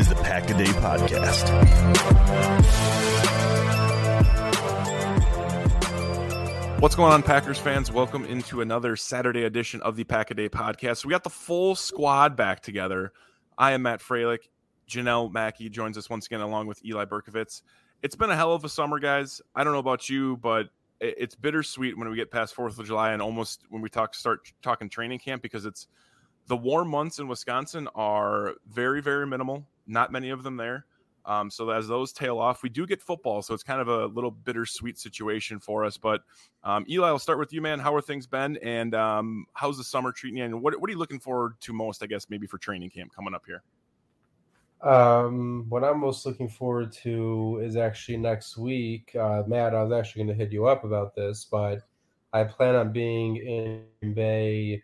is the Pack a Day Podcast. What's going on, Packers fans? Welcome into another Saturday edition of the Pack a Day Podcast. We got the full squad back together. I am Matt Fralick. Jenelle Mackey joins us once again, along with Eli Berkovitz. It's been a hell of a summer, guys. I don't know about you, but it's bittersweet when we get past Fourth of July and almost when we talk start talking training camp because it's the warm months in Wisconsin are very very minimal. Not many of them there. Um, so as those tail off, we do get football. So it's kind of a little bittersweet situation for us. But um, Eli, I'll start with you, man. How are things been, and um, how's the summer treating you? And what what are you looking forward to most? I guess maybe for training camp coming up here. Um, what I'm most looking forward to is actually next week. Uh, Matt, I was actually going to hit you up about this, but I plan on being in Bay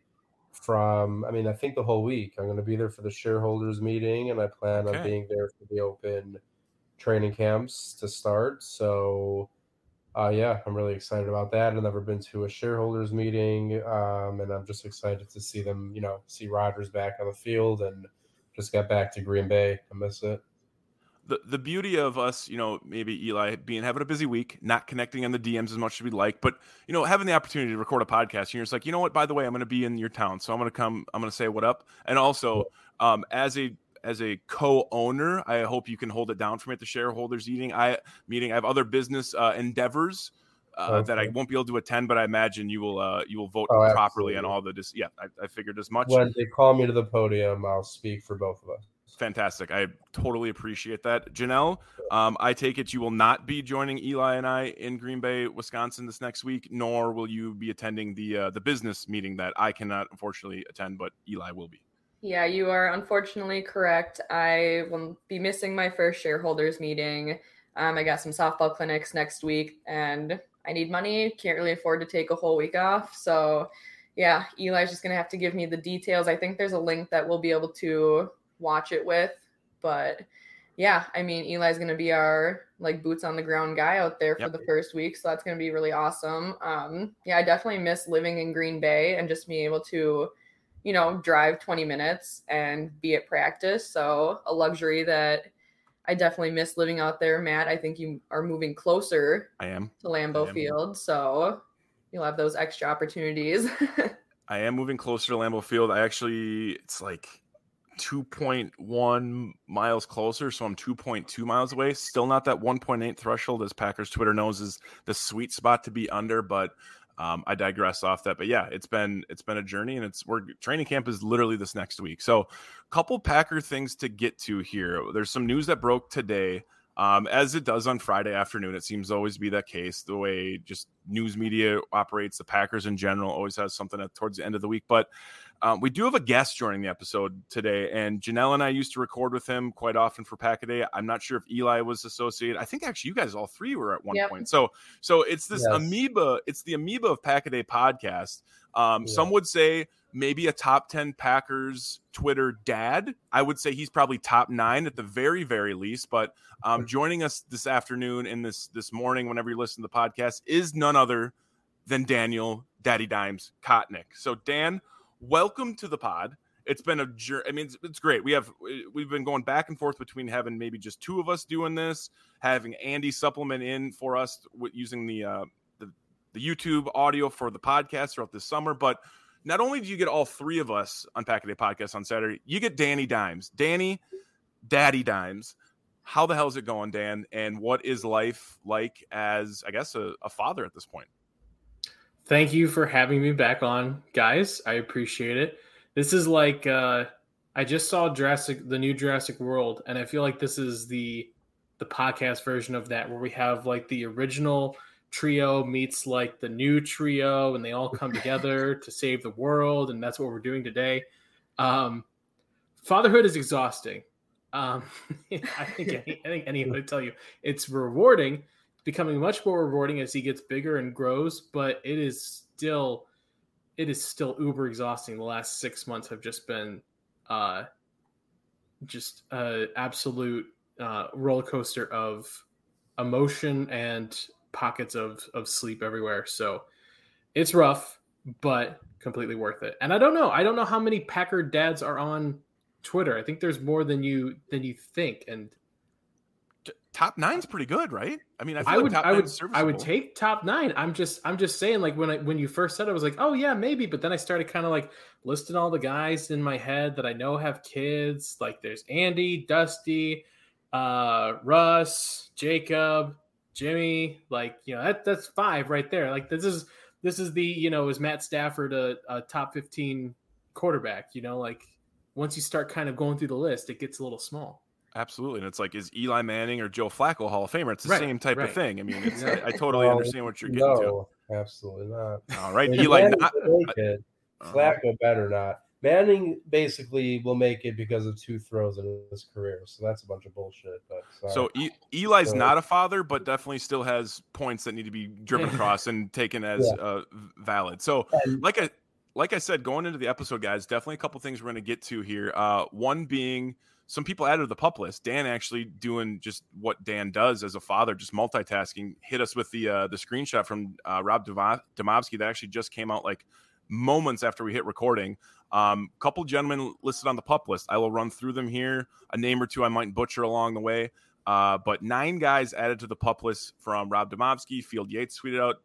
from, I mean, I think the whole week. I'm going to be there for the shareholders meeting, and I plan okay. on being there for the open training camps to start. So, uh, yeah, I'm really excited about that. I've never been to a shareholders meeting, um, and I'm just excited to see them, you know, see Rodgers back on the field and just got back to Green Bay. I miss it. The, the beauty of us, you know, maybe Eli being having a busy week, not connecting on the DMs as much as we'd like, but you know, having the opportunity to record a podcast, and you're just like, you know what? By the way, I'm going to be in your town, so I'm going to come. I'm going to say what up, and also um, as a as a co-owner, I hope you can hold it down for me at the shareholders meeting. I meeting. I have other business uh, endeavors uh, okay. that I won't be able to attend, but I imagine you will uh, you will vote oh, properly on all the dis- yeah. I, I, figured as much. When they call me to the podium, I'll speak for both of us. Fantastic. I totally appreciate that. Jenelle, um, I take it you will not be joining Eli and I in Green Bay, Wisconsin this next week, nor will you be attending the uh, the business meeting that I cannot unfortunately attend, but Eli will be. Yeah, you are unfortunately correct. I will be missing my first shareholders meeting. Um, I got some softball clinics next week, and I need money, can't really afford to take a whole week off. So, yeah, Eli's just going to have to give me the details. I think there's a link that we'll be able to watch it with. But yeah, I mean, Eli's going to be our like boots on the ground guy out there for yep. the first week. So that's going to be really awesome. Um, yeah, I definitely miss living in Green Bay and just being able to, you know, drive 20 minutes and be at practice. So a luxury that I definitely miss living out there, Matt. I think you are moving closer. I am to Lambeau am. Field, so you'll have those extra opportunities. I am moving closer to Lambeau Field. I actually, it's like 2.1 miles closer, so I'm 2.2 miles away. Still not that 1.8 threshold, as Packers Twitter knows is the sweet spot to be under, but um, I digress off that, but yeah, it's been it's been a journey, and it's we're training camp is literally this next week. So, couple Packer things to get to here. There's some news that broke today, um, as it does on Friday afternoon. It seems to always be that case. The way just news media operates, the Packers in general always has something at, towards the end of the week. But um, we do have a guest joining the episode today, and Jenelle and I used to record with him quite often for Packaday. I'm not sure if Eli was associated. I think actually you guys all three were at one yep. point. So, so it's this yes. amoeba. It's the amoeba of Packaday podcast. Um, yeah. Some would say maybe a top 10 Packers Twitter dad. I would say he's probably top nine at the very, very least. But um, joining us this afternoon and this this morning, whenever you listen to the podcast, is none other than Daniel Daddy Dimes Kotnik. So Dan, welcome to the pod. It's been a journey. I mean, it's, it's, great. We have we've been going back and forth between having maybe just two of us doing this, having Andy supplement in for us with using the uh, the, the YouTube audio for the podcast throughout this summer. But not only do you get all three of us on Pack a Day podcast on Saturday, you get Danny Dimes, Danny, Daddy Dimes. How the hell is it going, Dan? And what is life like as, I guess, a, a father at this point? Thank you for having me back on, guys. I appreciate it. This is like uh, I just saw Jurassic, the new Jurassic World, and I feel like this is the the podcast version of that, where we have like the original trio meets like the new trio, and they all come together to save the world, and that's what we're doing today. Um, fatherhood is exhausting. Um, I think I think anyone would tell you it's rewarding becoming much more rewarding as he gets bigger and grows, but it is still it is still uber exhausting. The last six months have just been uh just a absolute uh, roller coaster of emotion and pockets of of sleep everywhere. So it's rough, but completely worth it. And I don't know, I don't know how many Packer dads are on Twitter. I think there's more than you than you think, and top nine's pretty good, right? I mean, I, I would, like I would, I would take top nine. I'm just, I'm just saying, like when I when you first said, it, I was like, oh yeah, maybe. But then I started kind of like listing all the guys in my head that I know have kids. Like there's Andy, Dusty, uh, Russ, Jacob, Jimmy. Like you know, that that's five right there. Like this is this is the you know, is Matt Stafford a, a top fifteen quarterback? You know, like once you start kind of going through the list, it gets a little small. Absolutely. And it's like, is Eli Manning or Joe Flacco Hall of Famer? It's the right, same type right. of thing. I mean, it's, I, I, totally well, understand what you're getting no, to. Absolutely not. All right. Eli, not, uh, Flacco better not. Manning basically will make it because of two throws in his career. So that's a bunch of bullshit. But so e- Eli's so, not a father, but definitely still has points that need to be driven across and taken as yeah. uh, valid. So, and, like I like I said, going into the episode, guys, definitely a couple things we're going to get to here. Uh, one being some people added to the pup list. Dan actually doing just what Dan does as a father, just multitasking. Hit us with the uh, the screenshot from uh, Rob Demovsky that actually just came out like moments after we hit recording. Um, couple gentlemen listed on the pup list. I will run through them here. A name or two I might butcher along the way. Uh, but nine guys added to the pup list from Rob Demovsky. Field Yates tweeted out.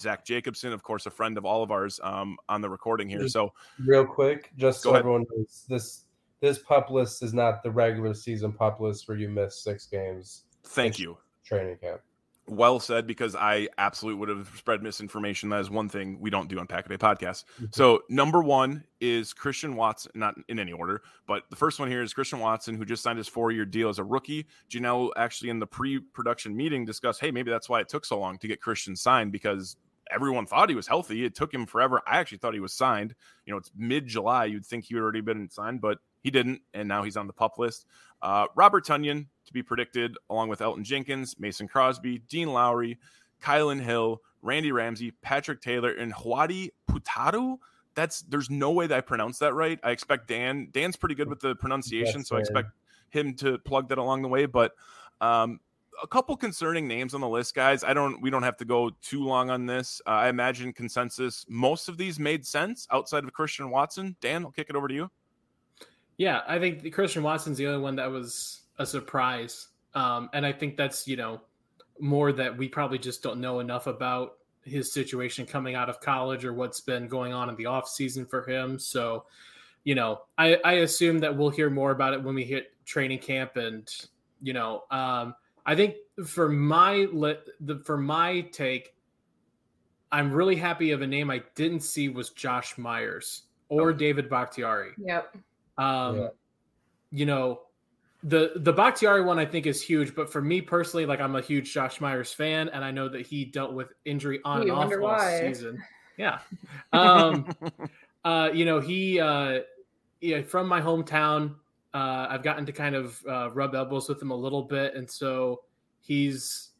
Zach Jacobson, of course, a friend of all of ours um, on the recording here. So, real quick, just so ahead. everyone knows, this this pup list is not the regular season pup list where you miss six games. Thank you. Training camp. Well said, because I absolutely would have spread misinformation. That is one thing we don't do on Pack a Day podcast. Mm-hmm. So number one is Christian Watson, not in any order, but the first one here is Christian Watson, who just signed his four-year deal as a rookie. Janelle actually in the pre-production meeting discussed, hey, maybe that's why it took so long to get Christian signed because everyone thought he was healthy. It took him forever. I actually thought he was signed. You know, it's mid July. You'd think he would already been signed, but he didn't, and now he's on the pup list. Uh, Robert Tonyan to be predicted, along with Elgton Jenkins, Mason Crosby, Dean Lowry, Kylin Hill, Randy Ramsey, Patrick Taylor, and Hwadi Putaru. That's there's no way that I pronounced that right. I expect Dan. Dan's pretty good with the pronunciation, That's so I expect him to plug that along the way. But um, a couple concerning names on the list, guys. I don't. We don't have to go too long on this. Uh, I imagine consensus. Most of these made sense outside of Christian Watson. Dan, I'll kick it over to you. Yeah, I think Christian Watson's the only one that was a surprise. Um, and I think that's, you know, more that we probably just don't know enough about his situation coming out of college or what's been going on in the off season for him. So, you know, I, I assume that we'll hear more about it when we hit training camp. And, you know, um, I think for my the for my take, I'm really happy of a name I didn't see was Josh Myers or. David Bakhtiari. Yep. Um, yeah. You know, the the Bakhtiari one I think is huge, but for me personally, like I'm a huge Josh Myers fan, and I know that he dealt with injury on and off last season. Yeah. Um, uh, you know, he uh, yeah, from my hometown. Uh, I've gotten to kind of uh, rub elbows with him a little bit, and so he's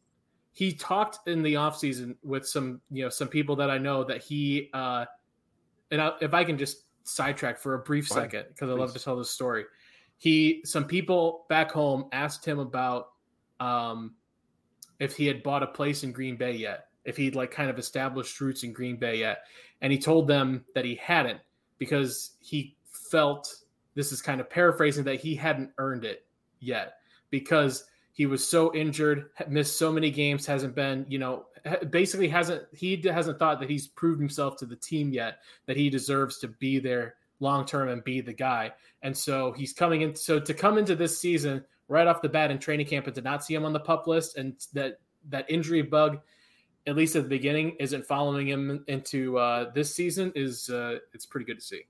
he talked in the off season with some you know some people that I know that he uh, and I, if I can just sidetrack for a brief Fine. second because I love to tell this story. He, some people back home asked him about um, if he had bought a place in Green Bay yet, if he'd like kind of established roots in Green Bay yet. And he told them that he hadn't because he felt this is kind of paraphrasing that he hadn't earned it yet because he was so injured, missed so many games, hasn't been, you know, basically hasn't he hasn't thought that he's proved himself to the team yet that he deserves to be there long term and be the guy. And so he's coming in. So to come into this season right off the bat in training camp and to not see him on the pup list and that that injury bug, at least at the beginning, isn't following him into uh, this season is uh, it's pretty good to see.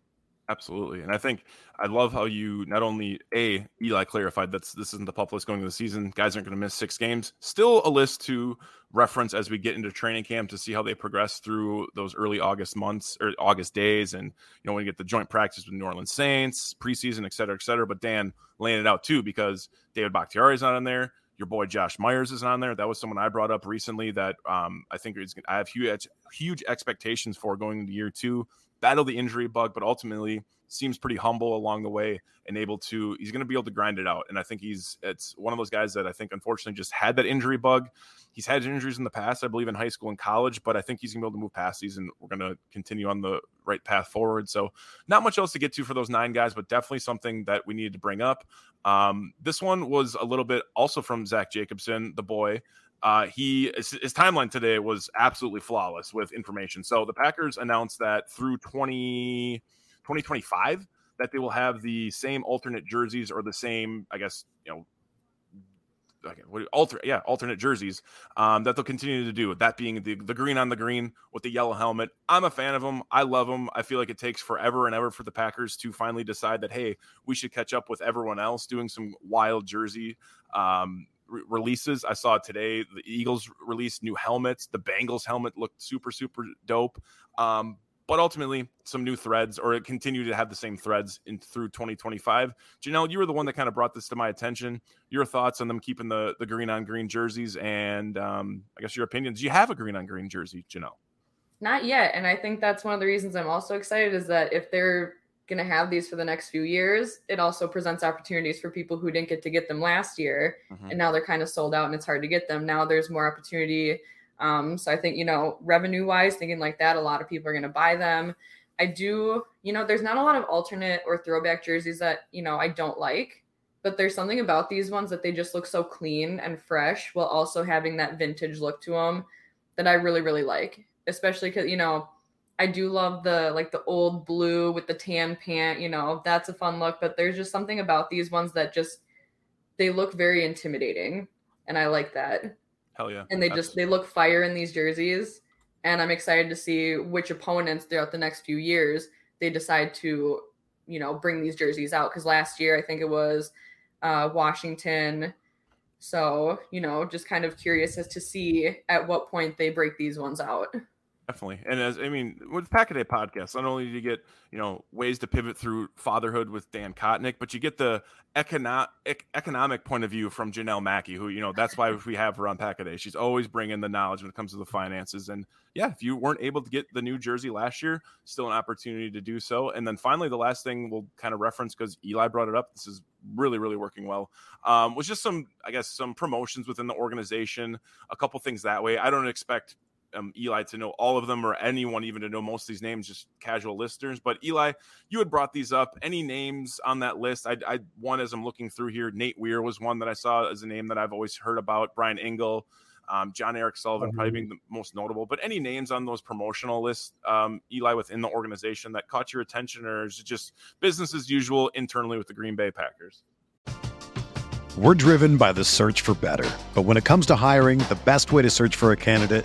Absolutely, and I think I love how you not only a Eli clarified that this isn't the pup list going to the season. Guys aren't going to miss six games. Still a list to reference as we get into training camp to see how they progress through those early August months or August days, and you know when you get the joint practice with New Orleans Saints preseason, et cetera, et cetera. But Dan laying it out too because David Bakhtiari is not on there. Your boy Josh Myers is on there. That was someone I brought up recently that um, I think is I have huge huge expectations for going into year two battle the injury bug, but ultimately seems pretty humble along the way and able to he's going to be able to grind it out. And i think he's it's one of those guys that i think unfortunately just had that injury bug. He's had injuries in the past i believe in high school and college but i think he's going to be able to move past these and we're going to continue on the right path forward. So not much else to get to for those nine guys but definitely something that we needed to bring up. Um, this one was a little bit also from zach jacobson the boy uh, he his, his, timeline today was absolutely flawless with information. So the Packers announced that through 20, 2025 that they will have the same alternate jerseys or the same, I guess, you know, okay, what, alter yeah alternate jerseys um, that they'll continue to do that being the, the green on the green with the yellow helmet. I'm a fan of them i love them i feel like it takes forever and ever for the packers to finally decide that hey we should catch up with everyone else doing some wild jersey um, re- releases. I saw today the Eagles released new helmets. The Bengals helmet looked super super dope. Um, but ultimately, some new threads, or it continued to have the same threads in through 2025. Jenelle, you were the one that kind of brought this to my attention. Your thoughts on them keeping the the green on green jerseys, and um, I guess your opinions. You have a green on green jersey, Jenelle? Not yet, and I think that's one of the reasons I'm also excited is that if they're going to have these for the next few years, it also presents opportunities for people who didn't get to get them last year. Mm-hmm. And now they're kind of sold out and it's hard to get them. Now there's more opportunity. Um, so I think, you know, revenue wise, thinking like that, a lot of people are going to buy them. I do, you know, there's not a lot of alternate or throwback jerseys that, you know, I don't like, but there's something about these ones that they just look so clean and fresh while also having that vintage look to them that I really, really like, especially because, you know, I do love the like the old blue with the tan pant, you know, that's a fun look, but there's just something about these ones that just they look very intimidating and I like that. Hell yeah. And they just they look fire in these jerseys and I'm excited to see which opponents throughout the next few years they decide to, you know, bring these jerseys out cuz last year I think it was uh Washington so, you know, just kind of curious as to see at what point they break these ones out. Definitely. And as I mean, with Packaday podcast, not only do you get, you know, ways to pivot through fatherhood with Dan Kotnik, but you get the econo- economic point of view from Jenelle Mackey, who, you know, that's why we have her on Packaday. She's always bringing the knowledge when it comes to the finances. And yeah, if you weren't able to get the new jersey last year, still an opportunity to do so. And then finally, the last thing we'll kind of reference because Eli brought it up. This is really, really working well. Um, was just some, I guess, some promotions within the organization, a couple things that way. I don't expect um, Eli to know all of them or anyone even to know most of these names, just casual listeners. But Eli, you had brought these up. Any names on that list? I, I one as I'm looking through here, Nate Weir was one that I saw as a name that I've always heard about. Brian Engel, um, Jon-Eric Sullivan, mm-hmm. probably being the most notable. But any names on those promotional lists, um, Eli, within the organization that caught your attention, or is it just business as usual internally with the Green Bay Packers? We're driven by the search for better. But when it comes to hiring, the best way to search for a candidate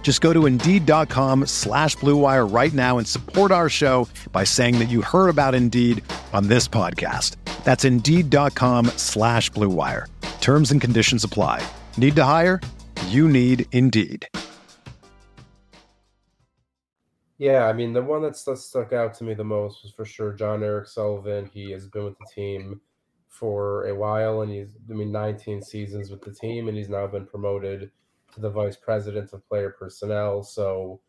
Just go to Indeed.com slash BlueWire right now and support our show by saying that you heard about Indeed on this podcast. That's Indeed.com slash BlueWire. Terms and conditions apply. Need to hire? You need Indeed. Yeah, I mean, the one that stuck out to me the most was for sure Jon-Eric Sullivan. He has been with the team for a while, and he's, I mean, 19 seasons with the team, and he's now been promoted to the vice president of player personnel. So,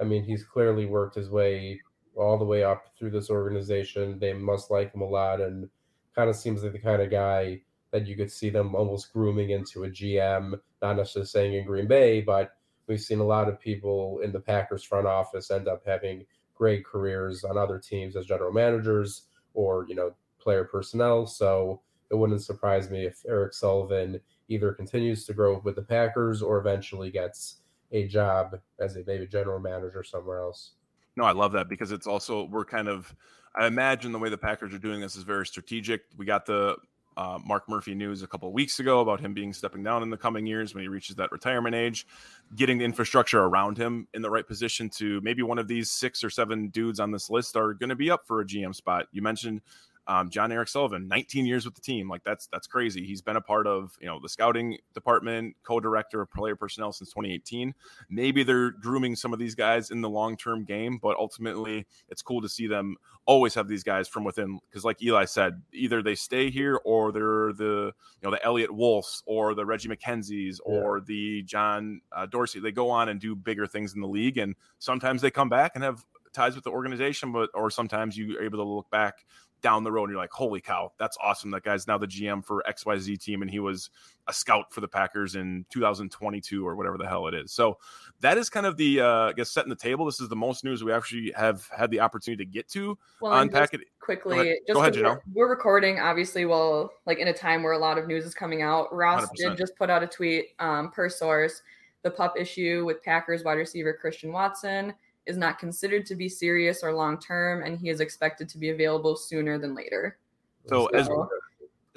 I mean, he's clearly worked his way all the way up through this organization. They must like him a lot, and kind of seems like the kind of guy that you could see them almost grooming into a GM, not necessarily saying in Green Bay, but we've seen a lot of people in the Packers front office end up having great careers on other teams as general managers or, you know, player personnel. So it wouldn't surprise me if Eric Sullivan either continues to grow with the Packers or eventually gets a job as a maybe general manager somewhere else. No, I love that because it's also we're kind of I imagine the way the Packers are doing this is very strategic. We got the uh, Mark Murphy news a couple weeks ago about him being stepping down in the coming years when he reaches that retirement age, getting the infrastructure around him in the right position to maybe one of these six or seven dudes on this list are going to be up for a GM spot. You mentioned um, Jon-Eric Sullivan, 19 years with the team. Like that's that's crazy. He's been a part of you know the scouting department, co-director of player personnel since 2018. Maybe they're grooming some of these guys in the long-term game, but ultimately it's cool to see them always have these guys from within. Because like Eli said, either they stay here or they're the you know the Eliot Wolfs or the Reggie McKenzies or the John uh, Dorsey. They go on and do bigger things in the league, and sometimes they come back and have ties with the organization, but or sometimes you're able to look back down the road and you're like, holy cow, that's awesome. That guy's now the GM for XYZ team and he was a scout for the Packers in 2022 or whatever the hell it is. So that is kind of the uh I guess setting the table. This is the most news we actually have had the opportunity to get to well, unpack it quickly. Go ahead, just Go ahead we're, we're, recording obviously well like in a time where a lot of news is coming out. Ross 100%. did just put out a tweet um, per source. The pup issue with Packers wide receiver Christian Watson is not considered to be serious or long term, and he is expected to be available sooner than later. So, so as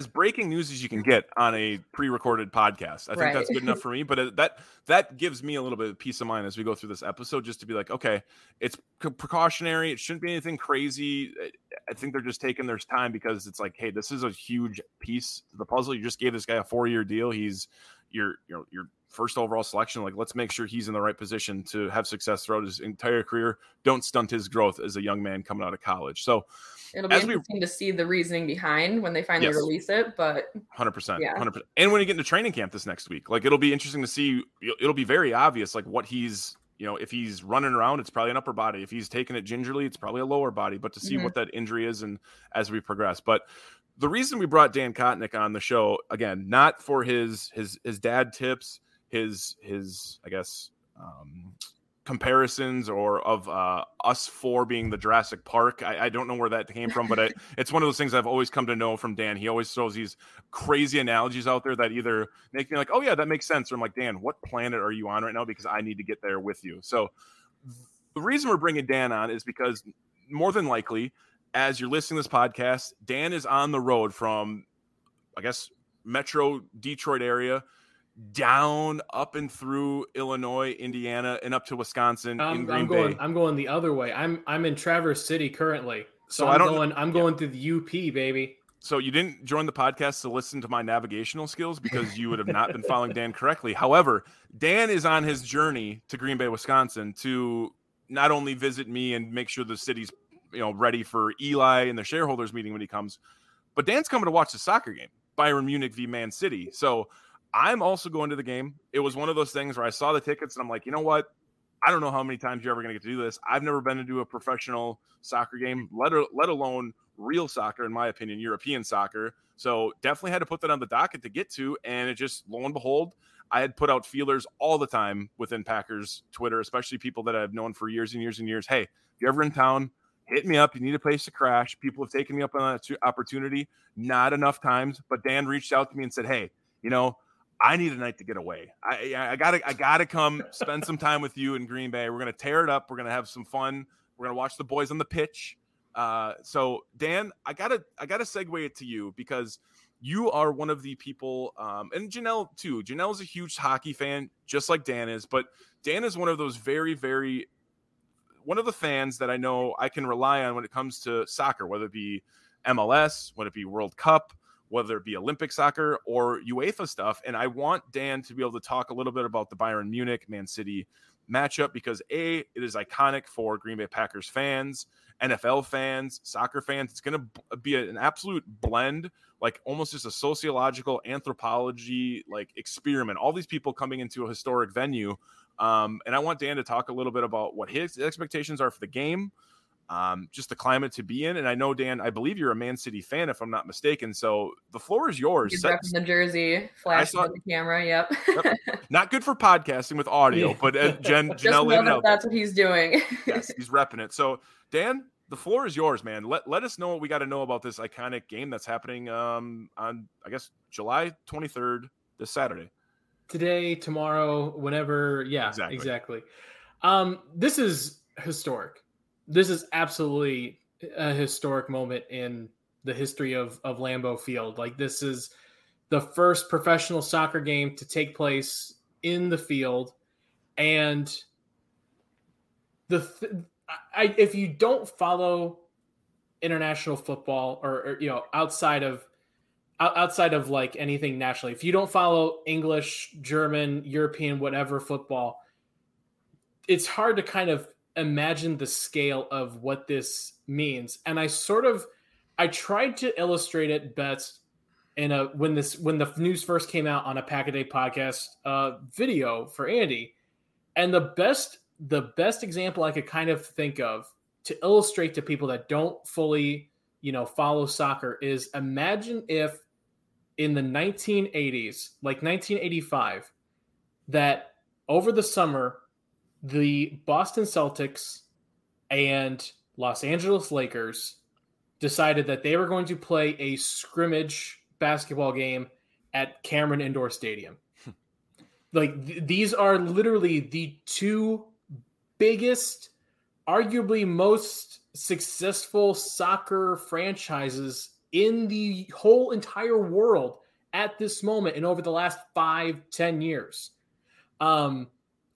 as breaking news as you can get on a pre-recorded podcast. I think right. that's good enough for me. But that that gives me a little bit of peace of mind as we go through this episode, just to be like, okay, it's precautionary. It shouldn't be anything crazy. I think they're just taking their time because it's like, hey, this is a huge piece of the puzzle. You just gave this guy a four-year deal. He's your you know your first overall selection. Like, let's make sure he's in the right position to have success throughout his entire career. Don't stunt his growth as a young man coming out of college. So it'll be interesting we, to see the reasoning behind when they finally yes, release it. But hundred percent, hundred percent. And when you get into training camp this next week, like it'll be interesting to see. It'll be very obvious, like what he's. You know, if he's running around, it's probably an upper body. If he's taking it gingerly, it's probably a lower body. But to see mm-hmm. what that injury is, and as we progress, but the reason we brought Dan Kotnik on the show again, not for his his his dad tips, his his I guess um, comparisons or of uh, us four being the Jurassic Park. I, I, don't know where that came from, but I, it's one of those things I've always come to know from Dan. He always throws these crazy analogies out there that either make me like, oh yeah, that makes sense, or I'm like, Dan, what planet are you on right now? Because I need to get there with you. So the reason we're bringing Dan on is because more than likely as you're listening to this podcast, Dan is on the road from, I guess, Metro Detroit area down up and through Illinois, Indiana, and up to Wisconsin in Green I'm going, Bay. I'm going the other way. I'm I'm in Traverse City currently. So, so I'm I don't going I'm going yeah. to the UP, baby. So you didn't join the podcast to listen to my navigational skills because you would have not been following Dan correctly. However, Dan is on his journey to Green Bay, Wisconsin to not only visit me and make sure the city's you know ready for Eli and the shareholders meeting when he comes. But Dan's coming to watch the soccer game, Bayern Munich v Man City. So I'm also going to the game. It was one of those things where I saw the tickets and I'm like, you know what? I don't know how many times you're ever going to get to do this. I've never been to do a professional soccer game, let, let alone real soccer, in my opinion, European soccer. So definitely had to put that on the docket to get to. And it just, lo and behold, I had put out feelers all the time within Packers Twitter, especially people that I've known for years and years and years. Hey, if you're ever in town, hit me up. You need a place to crash. People have taken me up on that opportunity, not enough times. But Dan reached out to me and said, "Hey, you know, I need a night to get away. I, I gotta I gotta come spend some time with you in Green Bay. We're gonna tear it up. We're gonna have some fun. We're gonna watch the boys on the pitch. Uh, so Dan, I gotta I gotta segue it to you because you are one of the people, um, and Jenelle too. Jenelle is a huge hockey fan, just like Dan is, but Dan is one of those very, very one of the fans that I know I can rely on when it comes to soccer, whether it be MLS, whether it be World Cup, whether it be Olympic soccer or UEFA stuff. And I want Dan to be able to talk a little bit about the Bayern Munich Man City matchup because A, it is iconic for Green Bay Packers fans, NFL fans, soccer fans. It's going to be an absolute blend, like almost just a sociological anthropology like experiment. All these people coming into a historic venue. Um, and I want Dan to talk a little bit about what his expectations are for the game, um, just the climate to be in. And I know, Dan, I believe you're a Man City fan, if I'm not mistaken. So the floor is yours. He's repping the jersey, flashing saw, the camera. Yep. yep. Not good for podcasting with audio, but uh, Jen, Jenelle, that that's what he's doing. yes, he's repping it. So Dan, the floor is yours, man. Let let us know what we got to know about this iconic game that's happening um, on, I guess, July 23rd, this Saturday. Today, tomorrow, whenever. Yeah, exactly. exactly. Um, this is historic this is absolutely a historic moment in the history of of Lambeau Field. Like this is the first professional soccer game to take place in the field, and the th- I, if you don't follow international football or, or, you know outside of outside of like anything nationally if you don't follow english german european whatever football it's hard to kind of imagine the scale of what this means. And I sort of I tried to illustrate it best in a when this when the news first came out on a Pack a Day podcast uh, video for Andy. And the best the best example I could kind of think of to illustrate to people that don't fully, you know, follow soccer is imagine if in the 1980s, like 1985, that over the summer the Boston Celtics and Los Angeles Lakers decided that they were going to play a scrimmage basketball game at Cameron Indoor Stadium. like th- these are literally the two biggest, arguably most successful soccer franchises in the whole entire world at this moment and over the last five, ten years. Um,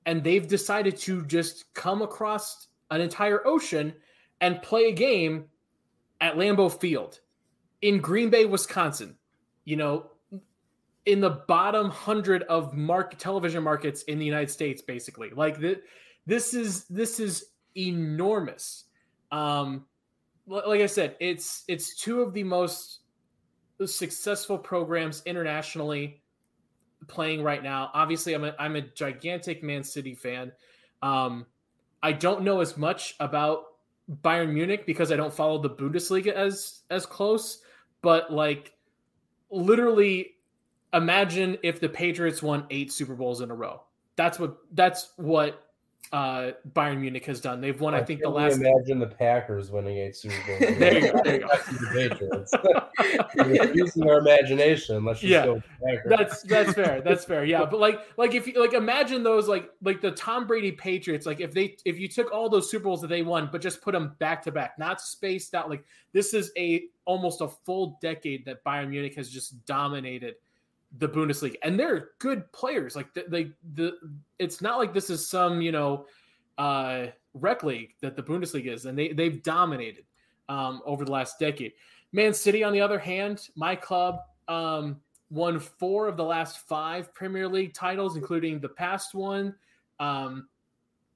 and they've decided to just come across an entire ocean and play a game at Lambeau Field in Green Bay, Wisconsin. You know, in the bottom hundred of market television markets in the United States, basically. Like the, this is this is enormous. Um, like I said, it's it's two of the most successful programs internationally playing right now. Obviously, I'm a, I'm a gigantic Man City fan. Um, I don't know as much about Bayern Munich because I don't follow the Bundesliga as as close. But like, literally, imagine if the Patriots won eight Super Bowls in a row. That's what that's what uh, Bayern Munich has done. They've won, I, I think, the last. Imagine the Packers winning eight Super Bowls. there you go. There you go. the Patriots. using our imagination. Let's just yeah. That's that's fair. That's fair. Yeah, but like like if you like imagine those like like the Tom Brady Patriots. Like if they if you took all those Super Bowls that they won, but just put them back to back, not spaced out. Like this is a almost a full decade that Bayern Munich has just dominated the Bundesliga, and they're good players. Like they, the, it's not like this is some you know uh, rec league that the Bundesliga is, and they they've dominated um, over the last decade. Man City, on the other hand, my club um, won four of the last five Premier League titles, including the past one, um,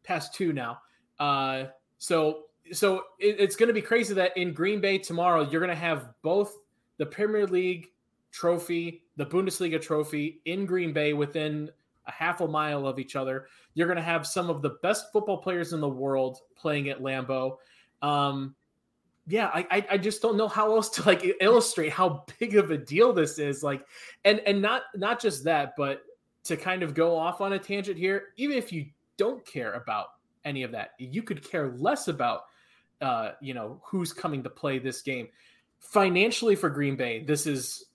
past two now. Uh, so so it, it's going to be crazy that in Green Bay tomorrow you're going to have both the Premier League trophy, the Bundesliga trophy in Green Bay within a half a mile of each other. You're going to have some of the best football players in the world playing at Lambeau. Um, yeah, I, I just don't know how else to like illustrate how big of a deal this is. Like, and and not not just that, but to kind of go off on a tangent here, even if you don't care about any of that, you could care less about, uh, you know, who's coming to play this game. Financially for Green Bay, this is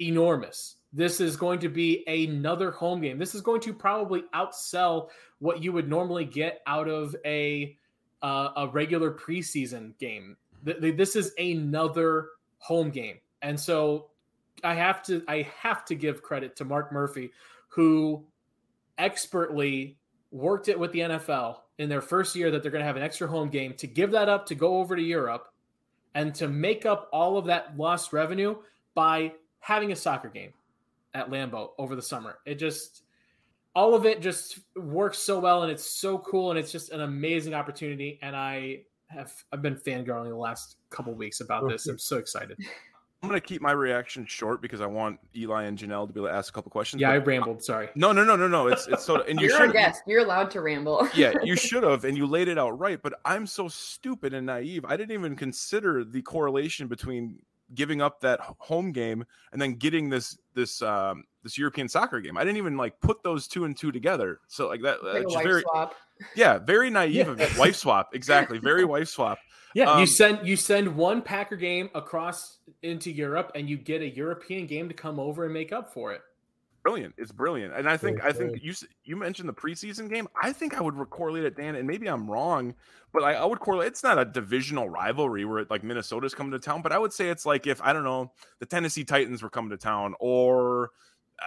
enormous. This is going to be another home game. This is going to probably outsell what you would normally get out of a uh, a regular preseason game. this is another home game, and so I have to I have to give credit to Mark Murphy, who expertly worked it with the NFL in their first year that they're going to have an extra home game to give that up to go over to Europe and to make up all of that lost revenue by having a soccer game at Lambeau over the summer. It just all of it just works so well and it's so cool and it's just an amazing opportunity and I have I've been fangirling the last couple weeks about this. I'm so excited. I'm gonna keep my reaction short because I want Eli and Jenelle to be able to ask a couple questions. Yeah, I rambled. Sorry. No, no, no, no, no. It's it's so. And you You're a guest. You're allowed to ramble. yeah, you should have, and you laid it out right. But I'm so stupid and naive. I didn't even consider the correlation between giving up that home game and then getting this this um this European soccer game. I didn't even like put those two and two together. So like that, like very swap. yeah, very naive yeah. of it. Wife swap, exactly. Very wife swap. Yeah, um, you send you send one Packer game across into Europe, and you get a European game to come over and make up for it. Brilliant! It's brilliant, and I think I think you you mentioned the preseason game. I think I would correlate it, Dan, and maybe I'm wrong, but I, I would correlate. It's not a divisional rivalry where it, like Minnesota's coming to town, but I would say it's like if I don't know the Tennessee Titans were coming to town or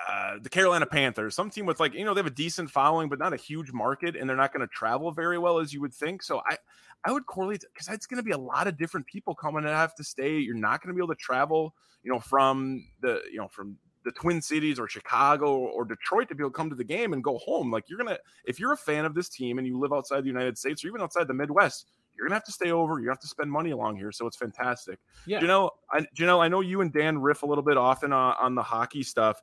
uh, the Carolina Panthers, some team with like you know they have a decent following but not a huge market, and they're not going to travel very well as you would think. So I I would correlate because it's going to be a lot of different people coming and have to stay. You're not going to be able to travel, you know, from the you know from the Twin Cities or Chicago or Detroit to be able to come to the game and go home. Like you're gonna, if you're a fan of this team and you live outside the United States or even outside the Midwest, you're gonna have to stay over. You have to spend money along here, so it's fantastic. Yeah, you know, I, you know, I know you and Dan riff a little bit often on, on the hockey stuff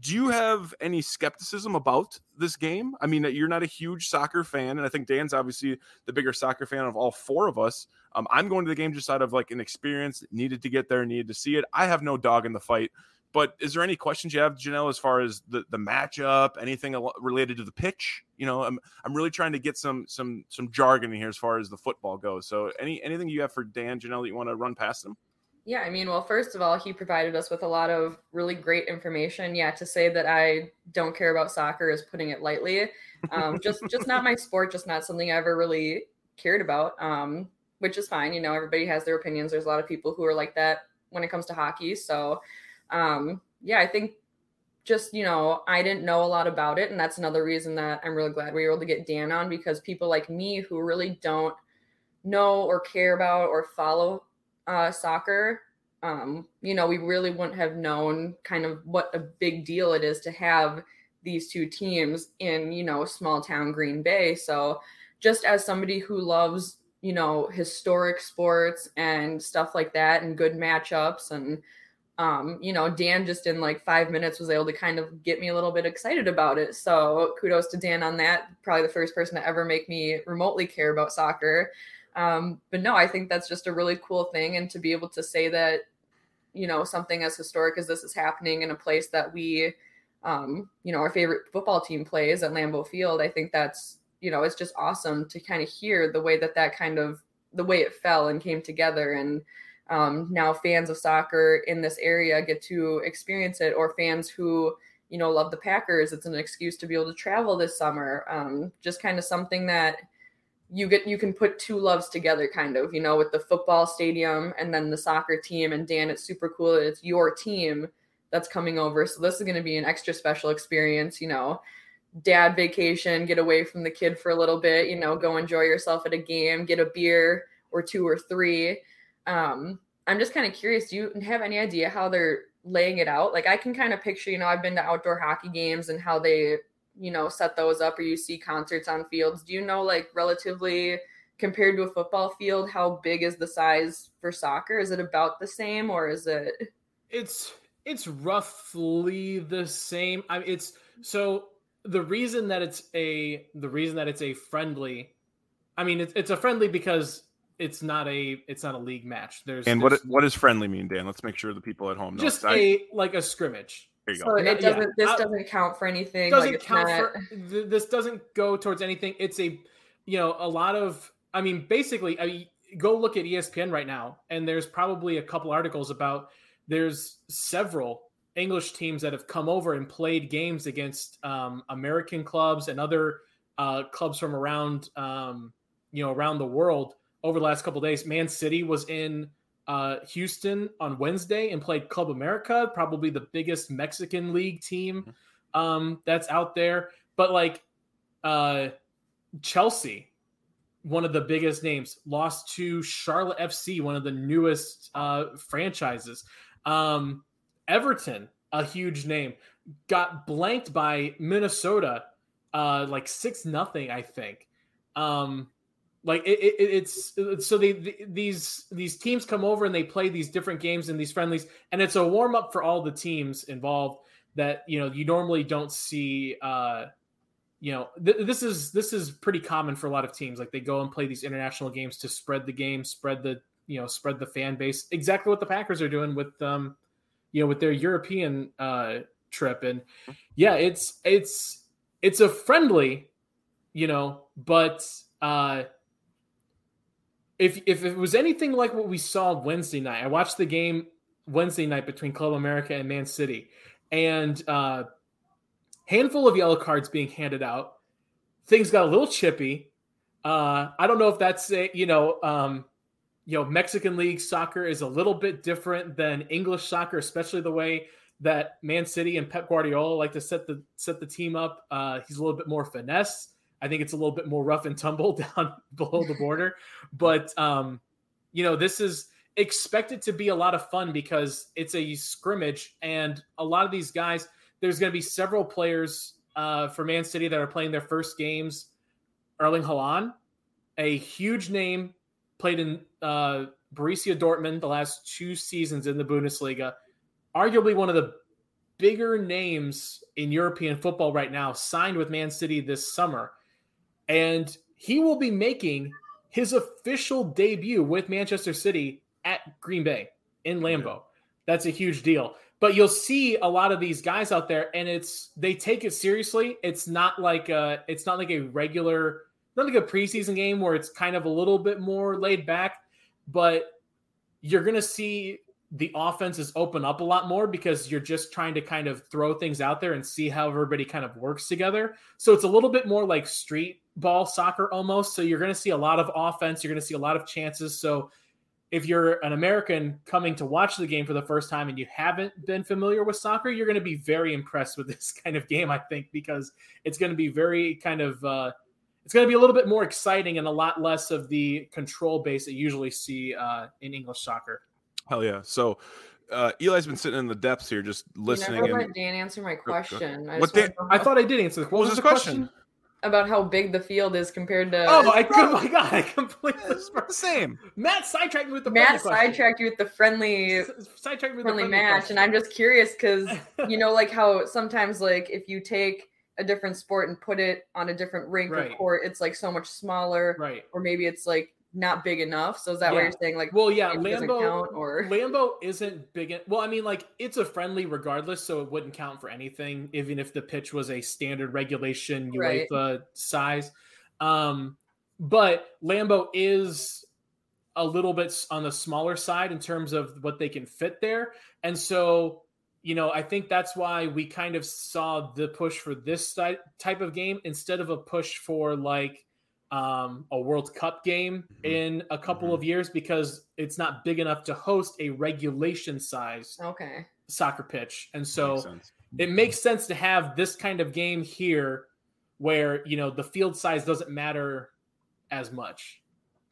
do you have any skepticism about this game? I mean, that you're not a huge soccer fan, and I think Dan's obviously the bigger soccer fan of all four of us. Um, I'm going to the game just out of like an experience, needed to get there, needed to see it. I have no dog in the fight. But is there any questions you have, Jenelle, as far as the, the matchup, anything related to the pitch? You know, I'm I'm really trying to get some some some jargon in here as far as the football goes. So any anything you have for Dan, Jenelle, that you want to run past him? Yeah, I mean, well, first of all, he provided us with a lot of really great information. Yeah, to say that I don't care about soccer is putting it lightly. Um, just, just not my sport. Just not something I ever really cared about. Um, which is fine. You know, everybody has their opinions. There's a lot of people who are like that when it comes to hockey. So, um, yeah, I think just you know, I didn't know a lot about it, and that's another reason that I'm really glad we were able to get Dan on because people like me who really don't know or care about or follow uh, soccer, um, you know, we really wouldn't have known kind of what a big deal it is to have these two teams in, you know, small town Green Bay. So, just as somebody who loves, you know, historic sports and stuff like that and good matchups and um, you know, Dan just in like five minutes was able to kind of get me a little bit excited about it. So kudos to Dan on that. Probably the first person to ever make me remotely care about soccer. Um, but no, I think that's just a really cool thing. And to be able to say that, you know, something as historic as this is happening in a place that we, um, you know, our favorite football team plays at Lambeau Field, I think that's, you know, it's just awesome to kind of hear the way that that kind of, the way it fell and came together. And um, now fans of soccer in this area get to experience it, or fans who, you know, love the Packers. It's an excuse to be able to travel this summer. Um, just kind of something that, you get you can put two loves together kind of you know with the football stadium and then the soccer team and dan it's super cool that it's your team that's coming over so this is going to be an extra special experience you know dad vacation get away from the kid for a little bit you know go enjoy yourself at a game get a beer or two or three um i'm just kind of curious do you have any idea how they're laying it out? Like i can kind of picture you know i've been to outdoor hockey games and how they you know set those up or you see concerts on fields. Do you know like relatively compared to a football field how big is the size for soccer? Is it about the same or is it it's it's roughly the same. I mean it's so the reason that it's a the reason that it's a friendly i mean it's, it's a friendly because it's not a it's not a league match there's and there's, what what does friendly mean dan let's make sure the people at home know just a like a scrimmage there you so go. it doesn't. Yeah. This doesn't count for anything. Doesn't like count not... for. This doesn't go towards anything. It's a, you know, a lot of. I mean, basically, I mean, go look at ESPN right now, and there's probably a couple articles about. There's several English teams that have come over and played games against um, American clubs and other uh, clubs from around, um, you know, around the world over the last couple days. Man City was in uh, Houston on Wednesday and played Club America, probably the biggest Mexican league team um, that's out there. But like uh, Chelsea, one of the biggest names, lost to Charlotte FC, one of the newest uh, franchises. Um, Everton, a huge name, got blanked by Minnesota, uh, like six nothing, I think. Um, like it, it, it's so they, the, these these teams come over and they play these different games in these friendlies, and it's a warm up for all the teams involved that you know you normally don't see. Uh, you know, th- this is this is pretty common for a lot of teams. Like they go and play these international games to spread the game, spread the you know spread the fan base. Exactly what the Packers are doing with um, you know, with their European uh trip. And yeah, it's it's it's a friendly, you know, but uh if if it was anything like what we saw Wednesday night, I watched the game Wednesday night between Club America and Man City, and uh, handful of yellow cards being handed out. Things got a little chippy. Uh, I don't know if that's a, you know um, you know Mexican league soccer is a little bit different than English soccer, especially the way that Man City and Pep Guardiola like to set the set the team up. Uh, he's a little bit more finesse. I think it's a little bit more rough and tumble down below the border. But um, you know, this is expected to be a lot of fun because it's a scrimmage, and a lot of these guys. There's going to be several players uh, for Man City that are playing their first games. Erling Haaland, a huge name, played in uh, Borussia Dortmund the last two seasons in the Bundesliga. Arguably one of the bigger names in European football right now, signed with Man City this summer and he will be making his official debut with Manchester City at Green Bay in Lambeau. That's a huge deal. But you'll see a lot of these guys out there, and it's they take it seriously. It's not like a it's not like a regular, not like a preseason game where it's kind of a little bit more laid back. But you're gonna see the offenses open up a lot more because you're just trying to kind of throw things out there and see how everybody kind of works together. So it's a little bit more like street ball soccer almost. So you're going to see a lot of offense. You're going to see a lot of chances. So if you're an American coming to watch the game for the first time and you haven't been familiar with soccer, you're going to be very impressed with this kind of game, I think, because it's going to be very kind of, uh, it's going to be a little bit more exciting and a lot less of the control base that you usually see uh, in English soccer. Hell yeah. So, uh, Eli's been sitting in the depths here, just listening. You never and let Dan answer my question. I, What just Dan- I thought I did answer. What, What was was his the question? question? About how big the field is compared to. Oh, I, oh my god! I completely. It's the same. Matt sidetracked me with the Matt friendly question. sidetracked you with the friendly sidetracked with friendly the match, and I'm just curious because you know, like how sometimes, like if you take a different sport and put it on a different rink Right. or court, it's like so much smaller, right. or maybe it's like not big enough. So is that what you're saying? Like, Well, yeah, Lambeau. or Lambeau isn't big. En- well, I mean, like it's a friendly regardless, so it wouldn't count for anything, even if the pitch was a standard regulation Right. UEFA size. Um, but Lambeau is a little bit on the smaller side in terms of what they can fit there, and so you know, I think that's why we kind of saw the push for this type of game instead of a push for like um, a World Cup game Mhm. in a couple Mhm. of years because it's not big enough to host a regulation size okay, soccer pitch. And so Makes it makes sense to have this kind of game here where, you know, the field size doesn't matter as much.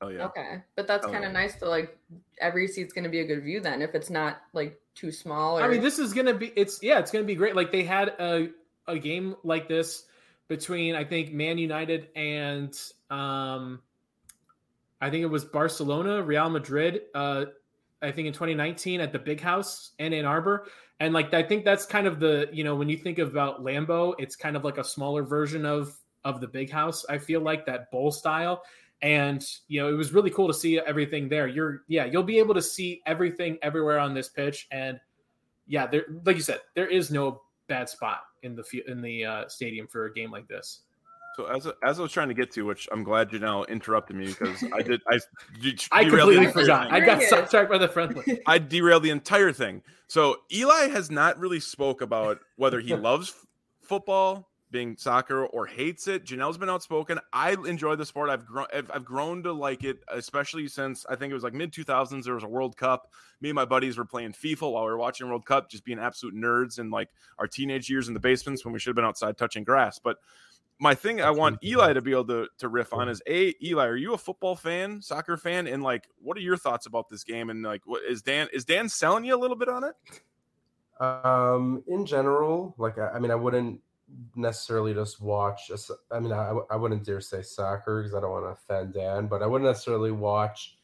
Oh yeah. okay, but that's Oh, kind of yeah. nice to like every seat's going to be a good view then if it's not like too small. Or, I mean, this is gonna be it's yeah, it's gonna be great. Like they had a a game like this between I think Man United and um I think it was Barcelona, Real Madrid, uh I think in 2019 at the Big House in Ann Arbor. And like I think that's kind of the, you know, when you think about Lambeau, it's kind of like a smaller version of of the Big House. I feel like that bowl style. And you know, it was really cool to see everything there. You're yeah, you'll be able to see everything everywhere on this pitch and yeah, there like you said, there is no bad spot in the fi- in the uh, stadium for a game like this. So as as I was trying to get to, which I'm glad you now interrupted me because I did I de- I derailed the completely forgot. thing. I got sidetracked by the friendly. I derailed the entire thing. So Eli has not really spoke about whether he loves football, being soccer or hates it. Jenelle's been outspoken. I enjoy the sport. I've grown. I've, grown to like it, especially since I think it was like mid 2000s. There was a World Cup. Me and my buddies were playing FIFA while we were watching World Cup, just being absolute nerds in like our teenage years in the basements when we should have been outside touching grass. But my thing I want Eli to be able to, to riff on is a Eli, are you a football fan, soccer fan, and like, what are your thoughts about this game? And like, what is Dan? Is Dan selling you a little bit on it? Um, in general, like I, I mean, I wouldn't necessarily just watch. A, I mean, I, I wouldn't dare say soccer because I don't want to offend Dan, but I wouldn't necessarily watch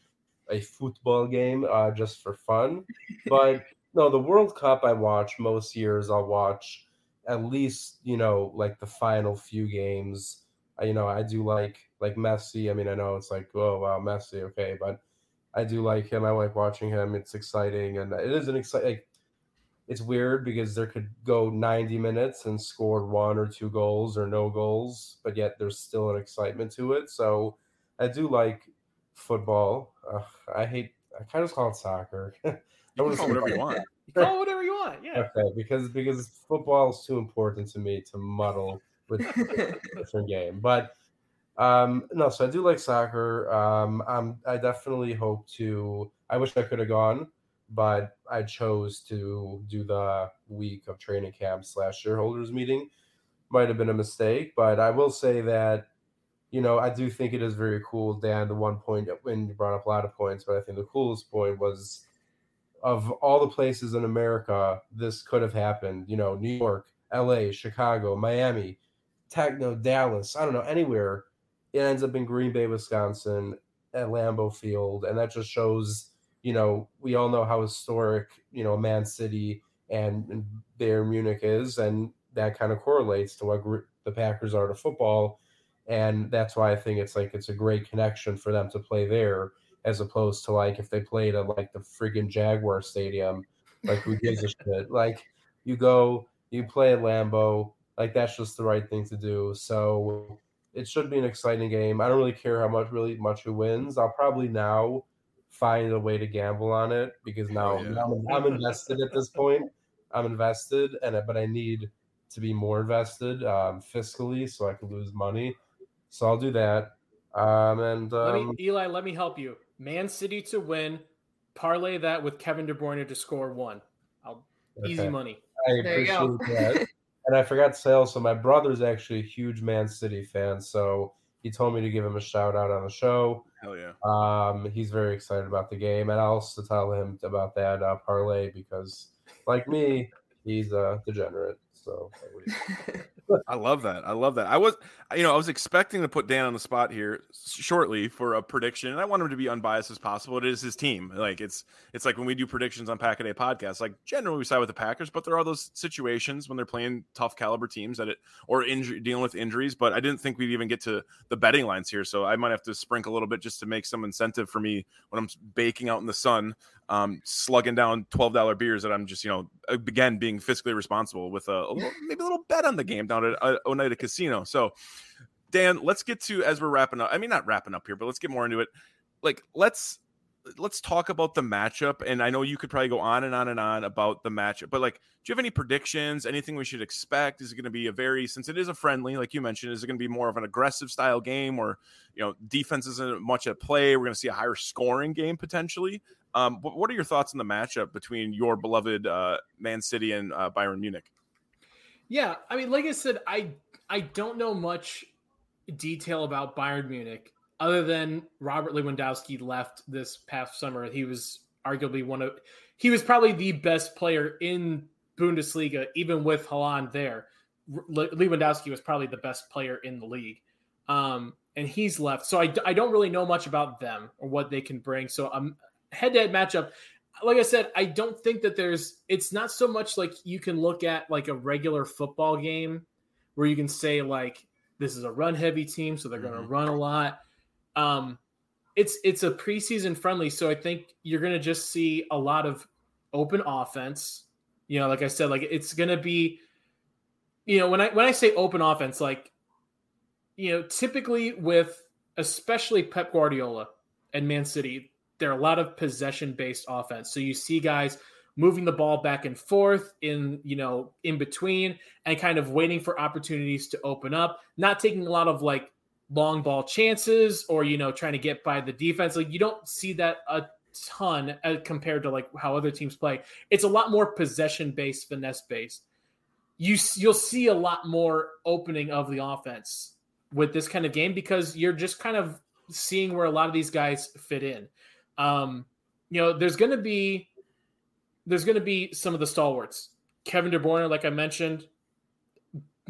a football game uh, just for fun. But no, the World Cup I watch most years. I'll watch at least you know like the final few games. I, you know, I do like like Messi. I mean, I know it's like oh wow Messi, okay, but I do like him. I like watching him. It's exciting, and it is an exciting. Like, it's weird because there could go 90 minutes and score one or two goals or no goals, but yet there's still an excitement to it. So I do like football. Uh, I hate. I kind of call it soccer. You can call whatever you want. Call whatever you want. Yeah. Okay, because because football is too important to me to muddle with a different game. But um, no, so I do like soccer. Um, I'm, I definitely hope to. I wish I could have gone, but I chose to do the week of training camp slash shareholders meeting. Might have been a mistake, but I will say that you know, I do think it is very cool, Dan. The one point when you brought up a lot of points, but I think the coolest point was of all the places in America this could have happened. You know, New York, L.A., Chicago, Miami, Techno, Dallas. I don't know anywhere. It ends up in Green Bay, Wisconsin, at Lambeau Field, and that just shows. You know, we all know how historic you know Man City and, Bayern Munich is, and that kind of correlates to what the Packers are to football and that's why I think it's like it's a great connection for them to play there as opposed to like if they played at like the friggin' Jaguar Stadium, like who gives a shit? Like you go, you play at Lambeau, like that's just the right thing to do. So it should be an exciting game. I don't really care how much really much who wins. I'll probably now find a way to gamble on it because now, Oh, yeah. now I'm, I'm invested at this point. I'm invested, and but I need to be more invested um, fiscally so I can lose money. So I'll do that. Um, and Let um, me, Eli, let me help you. Man City to win. Parlay that with Kevin De Bruyne to score one. I'll, Easy money. I There appreciate that. And I forgot to say also, my brother's actually a huge Man City fan, so he told me to give him a shout out on the show. Hell yeah. Um, he's very excited about the game, and I also tell him about that uh, parlay because, like me, he's a degenerate. So I love that. I love that. I was, you know, I was expecting to put Dan on the spot here shortly for a prediction, and I want him to be unbiased as possible. It is his team. Like it's, it's like when we do predictions on Pack a Day podcast. Like generally we side with the Packers, but there are those situations when they're playing tough caliber teams that it or injury dealing with injuries. But I didn't think we'd even get to the betting lines here, so I might have to sprinkle a little bit just to make some incentive for me when I'm baking out in the sun, um, slugging down twelve dollar beers that I'm just, you know, again being fiscally responsible with a, a little, maybe a little bet on the game down at uh, Oneida Casino. So, Dan, let's get to as we're wrapping up. I mean, not wrapping up here, but let's get more into it. Like, let's let's talk about the matchup. And I know you could probably go on and on and on about the matchup, but like, do you have any predictions? Anything we should expect? Is it going to be a very since it is a friendly, like you mentioned, is it going to be more of an aggressive style game, or you know, defense isn't much at play? We're going to see a higher scoring game potentially. Um, what are your thoughts on the matchup between your beloved uh, Man City and uh, Bayern Munich? Yeah, I mean, like I said, I I don't know much detail about Bayern Munich other than Robert Lewandowski left this past summer. He was arguably one of he was probably the best player in Bundesliga, even with Haaland there. Lewandowski was probably the best player in the league, um, and he's left. So I, I don't really know much about them or what they can bring. So um, head to head matchup. Like I said, I don't think that there's. It's not so much like you can look at like a regular football game where you can say like this is a run heavy team, so they're going to run a lot. Um, it's it's a preseason friendly, so I think you're going to just see a lot of open offense. You know, like I said, like it's going to be, you know, when I when I say open offense, like, you know, typically with especially Pep Guardiola and Man City, they're a lot of possession based offense. So you see guys moving the ball back and forth in you know in between and kind of waiting for opportunities to open up not taking a lot of like long ball chances or you know trying to get by the defense. Like you don't see that a ton uh, compared to like how other teams play. It's a lot more possession based finesse based you you'll see a lot more opening of the offense with this kind of game because you're just kind of seeing where a lot of these guys fit in um you know there's going to be there's going to be some of the stalwarts kevin de bruyne like i mentioned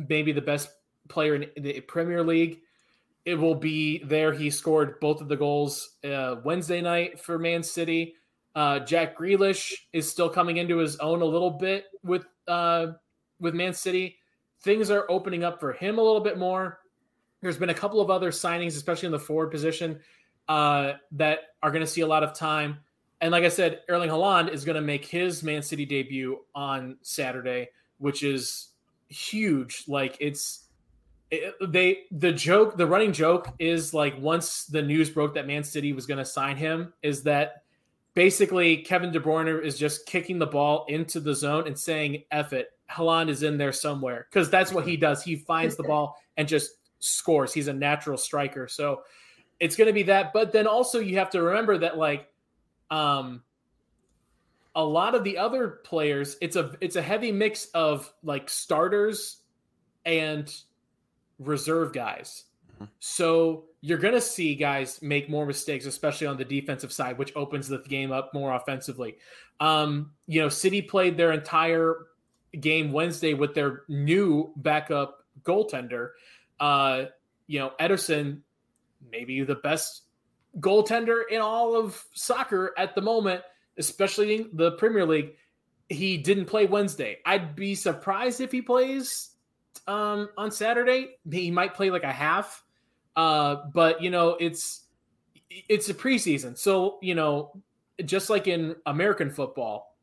maybe the best player in the premier league it will be there. He scored both of the goals uh, Wednesday night for Man City. Uh, Jack Grealish is still coming into his own a little bit with uh, with Man City. Things are opening up for him a little bit more. There's been a couple of other signings, especially in the forward position, uh, that are going to see a lot of time. And like I said, Erling Haaland is going to make his Man City debut on Saturday, which is huge. Like it's it, they the joke the running joke is like once the news broke that Man City was going to sign him is that basically Kevin De Bruyne is just kicking the ball into the zone and saying "F it." Haaland is in there somewhere because that's what he does. He finds the ball and just scores. He's a natural striker, so it's going to be that. But then also you have to remember that like, um, a lot of the other players, it's a it's a heavy mix of like starters and reserve guys. Mm-hmm. So you're going to see guys make more mistakes, especially on the defensive side, which opens the game up more offensively. Um, you know, City played their entire game Wednesday with their new backup goaltender. Uh, you know, Ederson, maybe the best goaltender in all of soccer at the moment, especially in the Premier League. He didn't play Wednesday. I'd be surprised if he plays um, on Saturday. He might play like a half, uh, but you know it's it's a preseason, so you know just like in American football,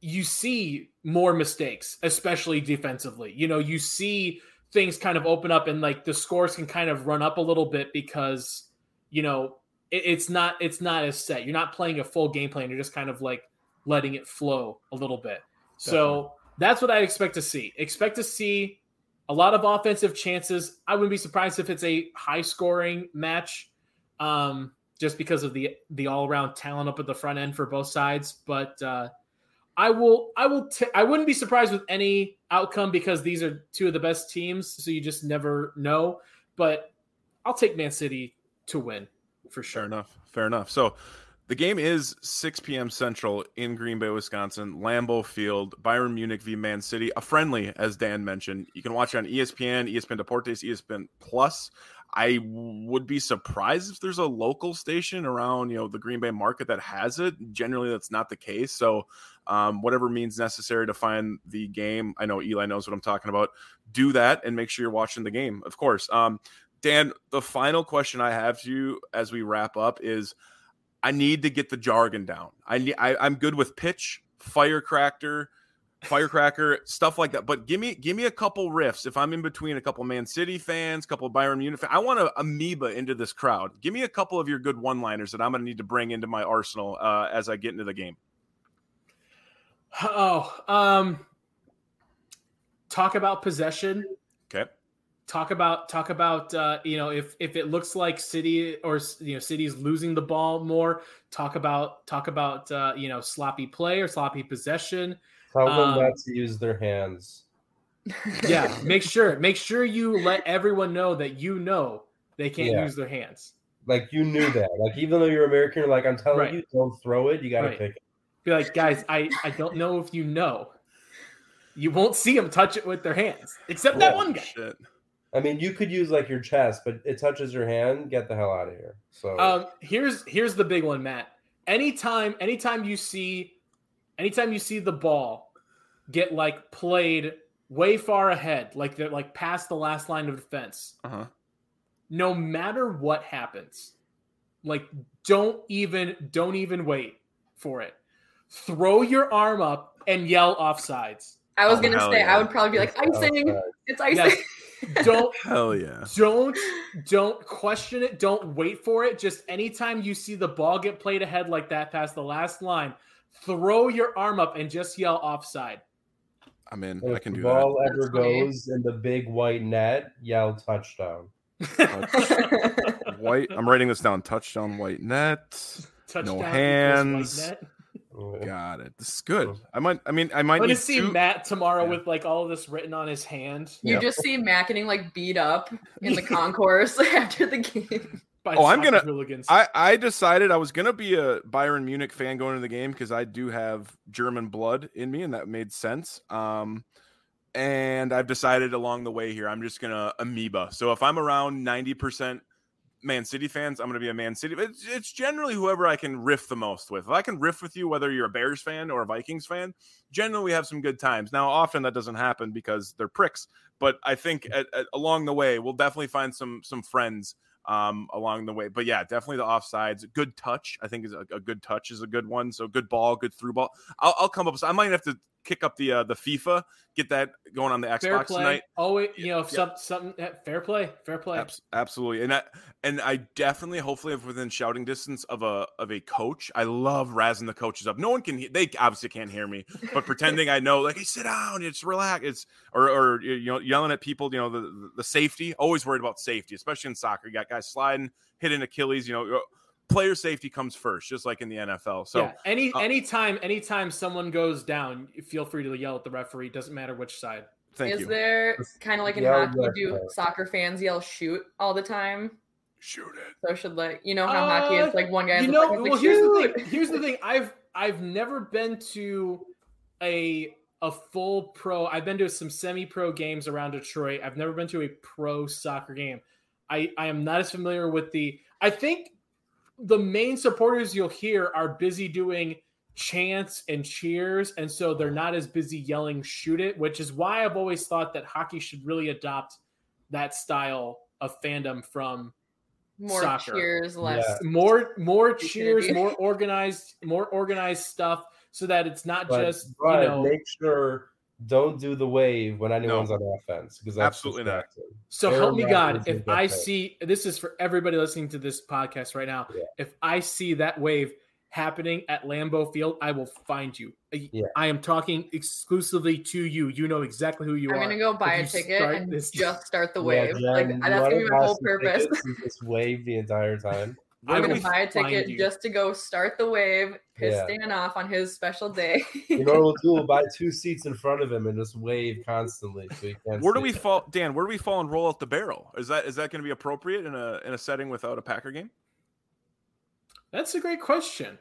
you see more mistakes, especially defensively. You know, you see things kind of open up and like the scores can kind of run up a little bit because you know it, it's not it's not as set. You're not playing a full game plan. You're just kind of like letting it flow a little bit. Definitely. So that's what I expect to see. Expect to see a lot of offensive chances. I wouldn't be surprised if it's a high scoring match, um, just because of the the all around talent up at the front end for both sides. But uh, I will I will t- I wouldn't be surprised with any outcome because these are two of the best teams, so you just never know. But I'll take Man City to win for sure. Fair enough. Fair enough. So the game is 6 p.m. Central in Green Bay, Wisconsin, Lambeau Field, Bayern Munich v Man City, a friendly, as Dan mentioned. You can watch it on ESPN, ESPN Deportes, ESPN Plus. I would be surprised if there's a local station around, you know, the Green Bay market that has it. Generally, that's not the case. So, um, whatever means necessary to find the game. I know Eli knows what I'm talking about. Do that and make sure you're watching the game, of course. Um, Dan, the final question I have to you as we wrap up is I need to get the jargon down. I, need, I I'm good with pitch, firecracker, firecracker, stuff like that. But give me give me a couple riffs. If I'm in between a couple Man City fans, a couple Bayern Munich, fans, I want to amoeba into this crowd. Give me a couple of your good one-liners that I'm going to need to bring into my arsenal uh, as I get into the game. Oh, um, talk about possession. Okay talk about talk about uh, you know if if it looks like city or you know city's losing the ball more talk about talk about uh, you know sloppy play or sloppy possession tell them um, not to use their hands yeah make sure make sure you let everyone know that you know they can't yeah. use their hands like you knew that like even though you're american like i'm telling right. you don't throw it you gotta right. pick it be like guys i i don't know if you know you won't see them touch it with their hands except yeah. that one guy Shit. I mean, you could use like your chest, but it touches your hand. Get the hell out of here. So um, here's here's the big one, Matt. Anytime, anytime you see, anytime you see the ball get like played way far ahead, like they're like past the last line of defense. Uh-huh. No matter what happens, like don't even don't even wait for it. Throw your arm up and yell offsides. I was oh, gonna say yeah. I would probably be like icing. It's icing. Yes don't hell yeah don't don't question it don't wait for it just anytime you see the ball get played ahead like that past the last line throw your arm up and just yell offside. I'm in. If I can the do ball that. ever That's funny. goes in the big white net, yell touchdown. White. I'm writing this down. Touchdown, white net. Touchdown equals white hands. net. Got it. This is good. I might. I mean, I might I'm gonna see two. Matt tomorrow Yeah. with like all of this written on his hand. You Yeah. just see Matt getting like beat up in the concourse after the game. By Oh, I'm gonna- hooligans. I, I decided I was gonna be a Bayern Munich fan going into the game because I do have German blood in me, and that made sense. Um, and I've decided along the way here I'm just gonna amoeba. So if I'm around ninety percent Man City fans, I'm gonna be a Man City. It's, it's generally whoever I can riff the most with. If I can riff with you, whether you're a Bears fan or a Vikings fan, generally we have some good times. Now, often that doesn't happen because they're pricks, but I think at, at, along the way we'll definitely find some some friends um along the way but yeah definitely the offsides good touch i think is a, a good touch is a good one so good ball good through ball i'll, I'll come up with i might have to kick up the uh the fifa get that going on the fair xbox play. tonight Oh, you know, Yeah. some, something. eh, Fair play. Fair play. Abs- absolutely and I and i definitely hopefully if within shouting distance of a of a coach i love razzing the coaches up no one can they obviously can't hear me but pretending i know like hey sit down it's relax it's or or you know yelling at people you know the the safety always worried about safety especially in soccer you got guys sliding hitting achilles you know player safety comes first just like in the nfl so yeah. Any uh, anytime anytime someone goes down, feel free to yell at the referee. Doesn't matter which side. thank Is you there kind of like in Yeah, hockey, yeah, do soccer fans yell shoot all the time? shoot it So should like you know how hockey Uh, is like one guy. you like, know, like, well, here's the thing. Here's the thing. I've I've never been to a a full pro. I've been to some semi pro games around Detroit. I've never been to a pro soccer game. I I am not as familiar with the. I think the main supporters you'll hear are busy doing chants and cheers, and so they're not as busy yelling "shoot it," which is why I've always thought that hockey should really adopt that style of fandom from more soccer. cheers, less. Yeah. more more cheers, more organized, more organized stuff, so that it's not But, just but you know. make sure don't do the wave when anyone's on offense because that's Absolutely not. So Aaron help me God, if I that. see this is for everybody listening to this podcast right now. Yeah. If I see that wave happening at Lambeau Field, I will find you. I- Yeah. I am talking exclusively to you. You know exactly who you are. I'm gonna go buy a If you ticket and this- just start the Yeah, wave. Jen, like that's gonna be my whole purpose. tickets Just wave the entire time. I I'm gonna buy a ticket you. just to go start the wave, piss Yeah. Stan off on his special day. You know what we'll do? We'll buy two seats in front of him and just wave constantly so he can't. where do we it. fall dan where do we fall and roll out the barrel is that is that going to be appropriate in a in a setting without a packer game That's a great question.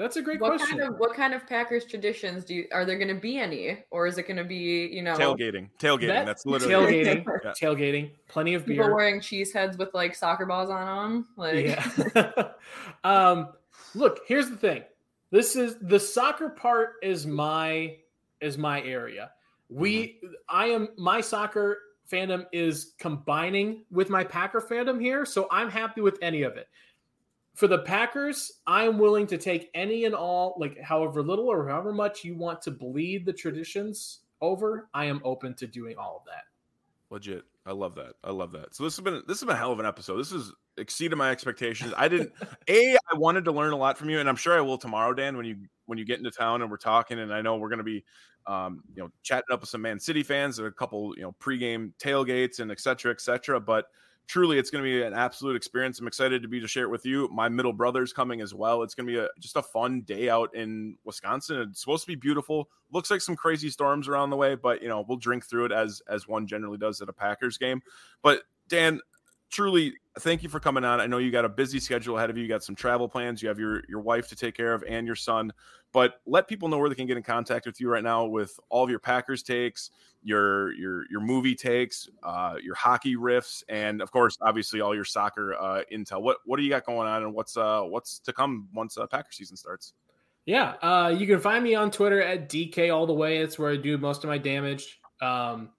That's a great what question. kind of what kind of Packers traditions do you are there going to be any, or is it going to be you know tailgating tailgating That- that's literally tailgating, Yeah. tailgating, plenty of people beer. wearing cheese heads with like soccer balls on them? Like Yeah. um, look, here's the thing. This is the soccer part is my is my area. We I am my soccer fandom is combining with my Packer fandom here, so I'm happy with any of it. For the Packers, I'm willing to take any and all, like however little or however much you want to bleed the traditions over. I am open to doing all of that. legit i love that i love that so this has been this has been a hell of an episode this has exceeded my expectations i didn't a i wanted to learn a lot from you and i'm sure i will tomorrow dan when you when you get into town and we're talking and i know we're going to be um, you know chatting up with some man city fans and a couple you know pregame tailgates and et cetera et cetera but truly it's going to be an absolute experience. I'm excited to be to share it with you. My middle brother's coming as well. It's going to be a, just a fun day out in wisconsin. It's supposed to be beautiful. Looks like some crazy storms around the way but you know we'll drink through it as as one generally does at a packers game. But dan truly thank you for coming on. I know you got a busy schedule ahead of you. You got some travel plans. You have your your wife to take care of and your son. But let people know where they can get in contact with you right now with all of your packers takes your your your movie takes uh your hockey riffs and of course obviously all your soccer uh intel. What what do you got going on and what's uh what's to come once uh, packer season starts? Yeah, uh, you can find me on Twitter at DK all the way. It's where I do most of my damage. Um,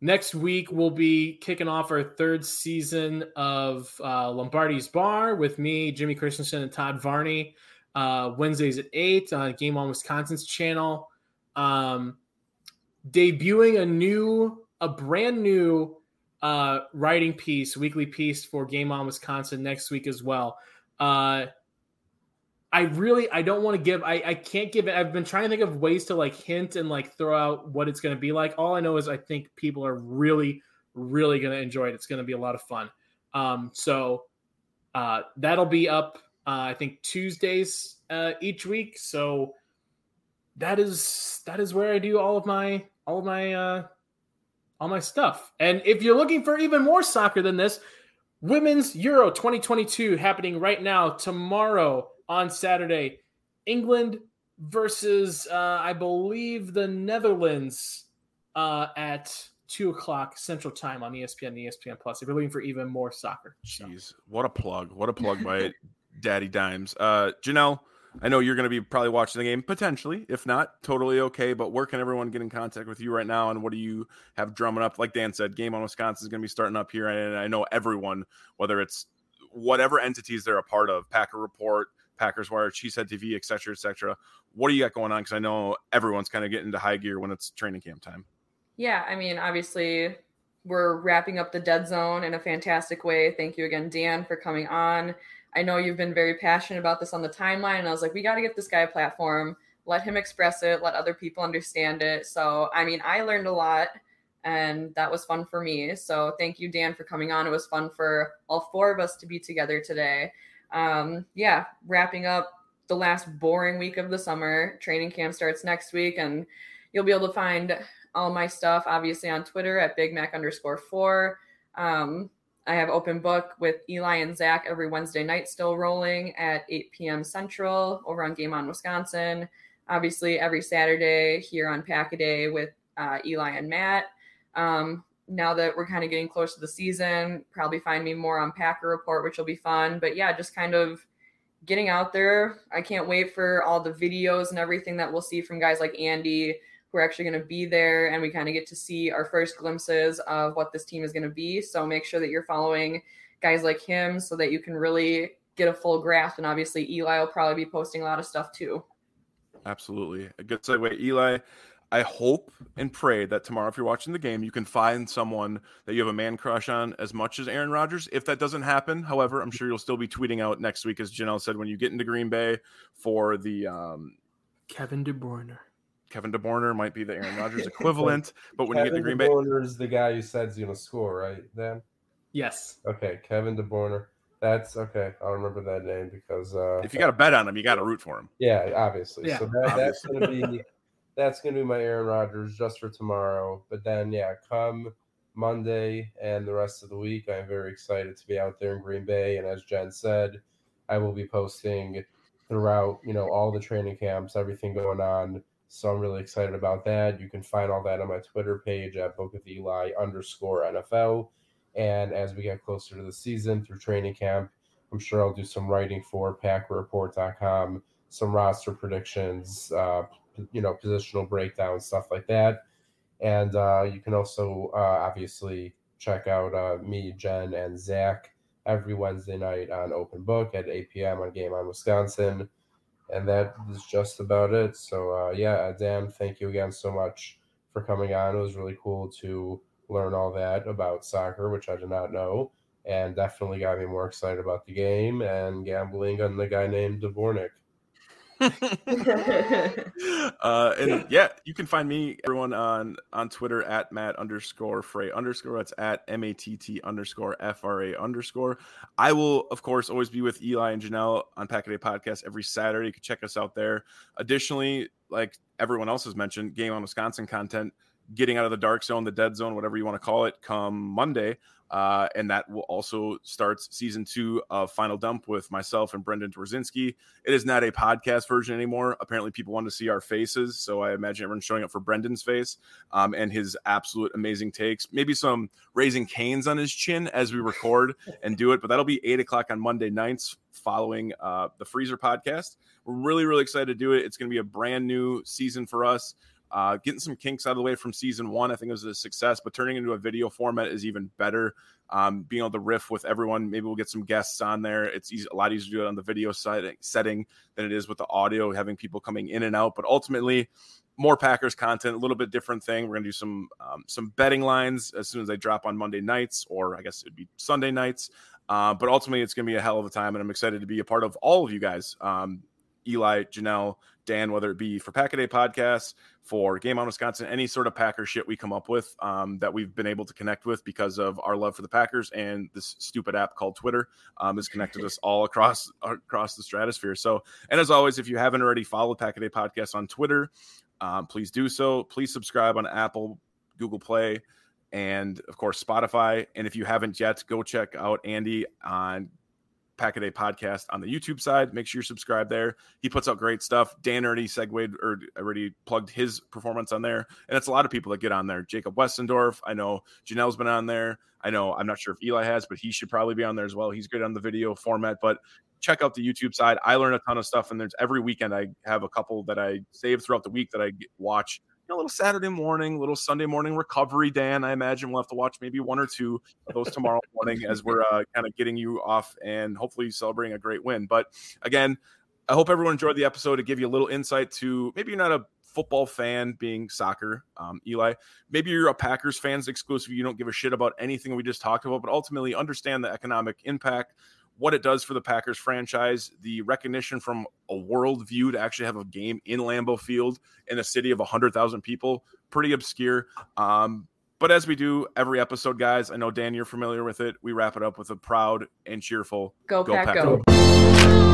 next week we'll be kicking off our third season of uh, Lombardi's Bar with me, Jimmy Christensen, and Todd Varney. Uh, Wednesdays at eight on Game On Wisconsin's channel. Um, debuting a new, a brand new uh, writing piece, weekly piece for Game On Wisconsin next week as well. Uh, I really I don't want to give I I can't give it. I've been trying to think of ways to like hint and like throw out what it's going to be like. All I know is I think people are really really going to enjoy it. It's going to be a lot of fun. Um, so uh, that'll be up uh, I think Tuesdays uh, each week. So that is that is where I do all of my all of my uh, all my stuff. And if you're looking for even more soccer than this, Women's Euro 2022 happening right now tomorrow on Saturday. England versus, uh, I believe, the Netherlands uh, at two o'clock Central Time on ESPN ESPN Plus. If you're looking for even more soccer, jeez, what a plug! What a plug by Daddy Dimes. Uh, Jenelle, I know you're going to be probably watching the game potentially. If not, totally okay. But where can everyone get in contact with you right now? And what do you have drumming up? Like Dan said, game on Wisconsin is going to be starting up here, and I know everyone, whether it's whatever entities they're a part of, Packer Report, Packers Wire, Cheesehead TV, et cetera, et cetera. What do you got going on? Because I know everyone's kind of getting into high gear when it's training camp time. Yeah, I mean, obviously, we're wrapping up the dead zone in a fantastic way. Thank you again, Dan, for coming on. I know you've been very passionate about this on the timeline, and I was like, we got to get this guy a platform, let him express it, let other people understand it. So, I mean, I learned a lot, and that was fun for me. So, thank you, Dan, for coming on. It was fun for all four of us to be together today um, yeah, wrapping up the last boring week of the summer. Training camp starts next week, and you'll be able to find all my stuff obviously on Twitter at Big Mac underscore four. Um, I have open book with Eli and Zach every Wednesday night, still rolling at 8 p.m. Central over on Game On Wisconsin. Obviously, every Saturday here on Pack a Day with uh, Eli and Matt. Um, now that we're kind of getting close to the season, probably find me more on Packer Report, which will be fun. But yeah, just kind of getting out there. I can't wait for all the videos and everything that we'll see from guys like Andy who are actually going to be there and we kind of get to see our first glimpses of what this team is going to be. So make sure that you're following guys like him so that you can really get a full grasp. And obviously, Eli will probably be posting a lot of stuff too. Absolutely. A good segue. Eli, I hope and pray that tomorrow, if you're watching the game, you can find someone that you have a man crush on as much as Aaron Rodgers. If that doesn't happen, however, I'm sure you'll still be tweeting out next week, as Jenelle said, when you get into Green Bay for the um, Kevin De Bruyne. Kevin De Bruyne might be the Aaron Rodgers equivalent, but when Kevin you get to Green De Bay, is the guy who says he's gonna score, right? Then yes. Okay, Kevin De Bruyne. That's okay. I'll remember that name because uh, if you got to bet on him, you got to root for him. Yeah, obviously. Yeah, so that, that's gonna be that's going to be my Aaron Rodgers just for tomorrow. But then, yeah, come Monday and the rest of the week, I'm very excited to be out there in Green Bay. And as Jen said, I will be posting throughout, you know, all the training camps, everything going on. So I'm really excited about that. You can find all that on my Twitter page at Book with Eli underscore NFL. And as we get closer to the season through training camp, I'm sure I'll do some writing for PackerReport.com, some roster predictions, uh, you know positional breakdown stuff like that. And uh, you can also uh, obviously check out uh, me jen and zach every wednesday night on open book at 8 p.m on game on wisconsin. And that is just about it. So uh, yeah dan thank you again so much for coming on. It was really cool to learn all that about soccer which i did not know and definitely got me more excited about the game and gambling on the guy named Dvornik. uh, and yeah, you can find me everyone on on Twitter at Matt underscore Frey underscore. That's at M A T T underscore F R A underscore. I will of course always be with Eli and Jenelle on Pack a Day Podcast every Saturday. You can check us out there. Additionally, like everyone else has mentioned, Game on Wisconsin content getting out of the dark zone, the dead zone, whatever you want to call it, come Monday. Uh, and that will also start season two of Final Dump with myself and Brendan Dworzinski. It is not a podcast version anymore. Apparently, people want to see our faces, so I imagine everyone's showing up for Brendan's face um, and his absolute amazing takes. Maybe some raising canes on his chin as we record and do it, but that'll be eight o'clock on Monday nights following uh, the Freezer podcast. We're really, really excited to do it. It's going to be a brand new season for us. Uh, getting some kinks out of the way from season one, I think it was a success, but turning into a video format is even better. Um, being able to riff with everyone, maybe we'll get some guests on there. It's easy, a lot easier to do it on the video side, setting than it is with the audio, having people coming in and out. But ultimately, more Packers content, a little bit different thing. We're gonna do some um, some betting lines as soon as they drop on Monday nights, or I guess it'd be Sunday nights. Uh, but ultimately, it's gonna be a hell of a time, and I'm excited to be a part of all of you guys. Um, Eli, Jenelle, Dan, whether it be for Pack a Day podcast, for Game on Wisconsin, any sort of Packer shit we come up with um, that we've been able to connect with because of our love for the Packers and this stupid app called Twitter um, has connected us all across across the stratosphere. So, and as always, if you haven't already followed Pack a Day podcast on Twitter, um, please do so. Please subscribe on Apple, Google Play, and of course Spotify. And if you haven't yet, go check out Andy on Pack a Day podcast on the YouTube side. Make sure you're subscribed there. He puts out great stuff. Dan already segued or already plugged his performance on there. And it's a lot of people that get on there. Jacob Westendorf. I know Jenelle's been on there. I know I'm not sure if Eli has, but he should probably be on there as well. He's good on the video format. But check out the YouTube side. I learn a ton of stuff, and there's every weekend I have a couple that I save throughout the week that I watch a little Saturday morning, little Sunday morning recovery. Dan, I imagine we'll have to watch maybe one or two of those tomorrow morning as we're uh, kind of getting you off and hopefully celebrating a great win. But again, I hope everyone enjoyed the episode to give you a little insight to maybe you're not a football fan being soccer, um, Eli. Maybe you're a Packers fans exclusive. You don't give a shit about anything we just talked about, but ultimately understand the economic impact what it does for the Packers franchise, the recognition from a world view to actually have a game in Lambeau Field in a city of 100,000 people, pretty obscure. Um, but as we do every episode, guys, I know Dan, you're familiar with it. We wrap it up with a proud and cheerful Go, go Pack, go.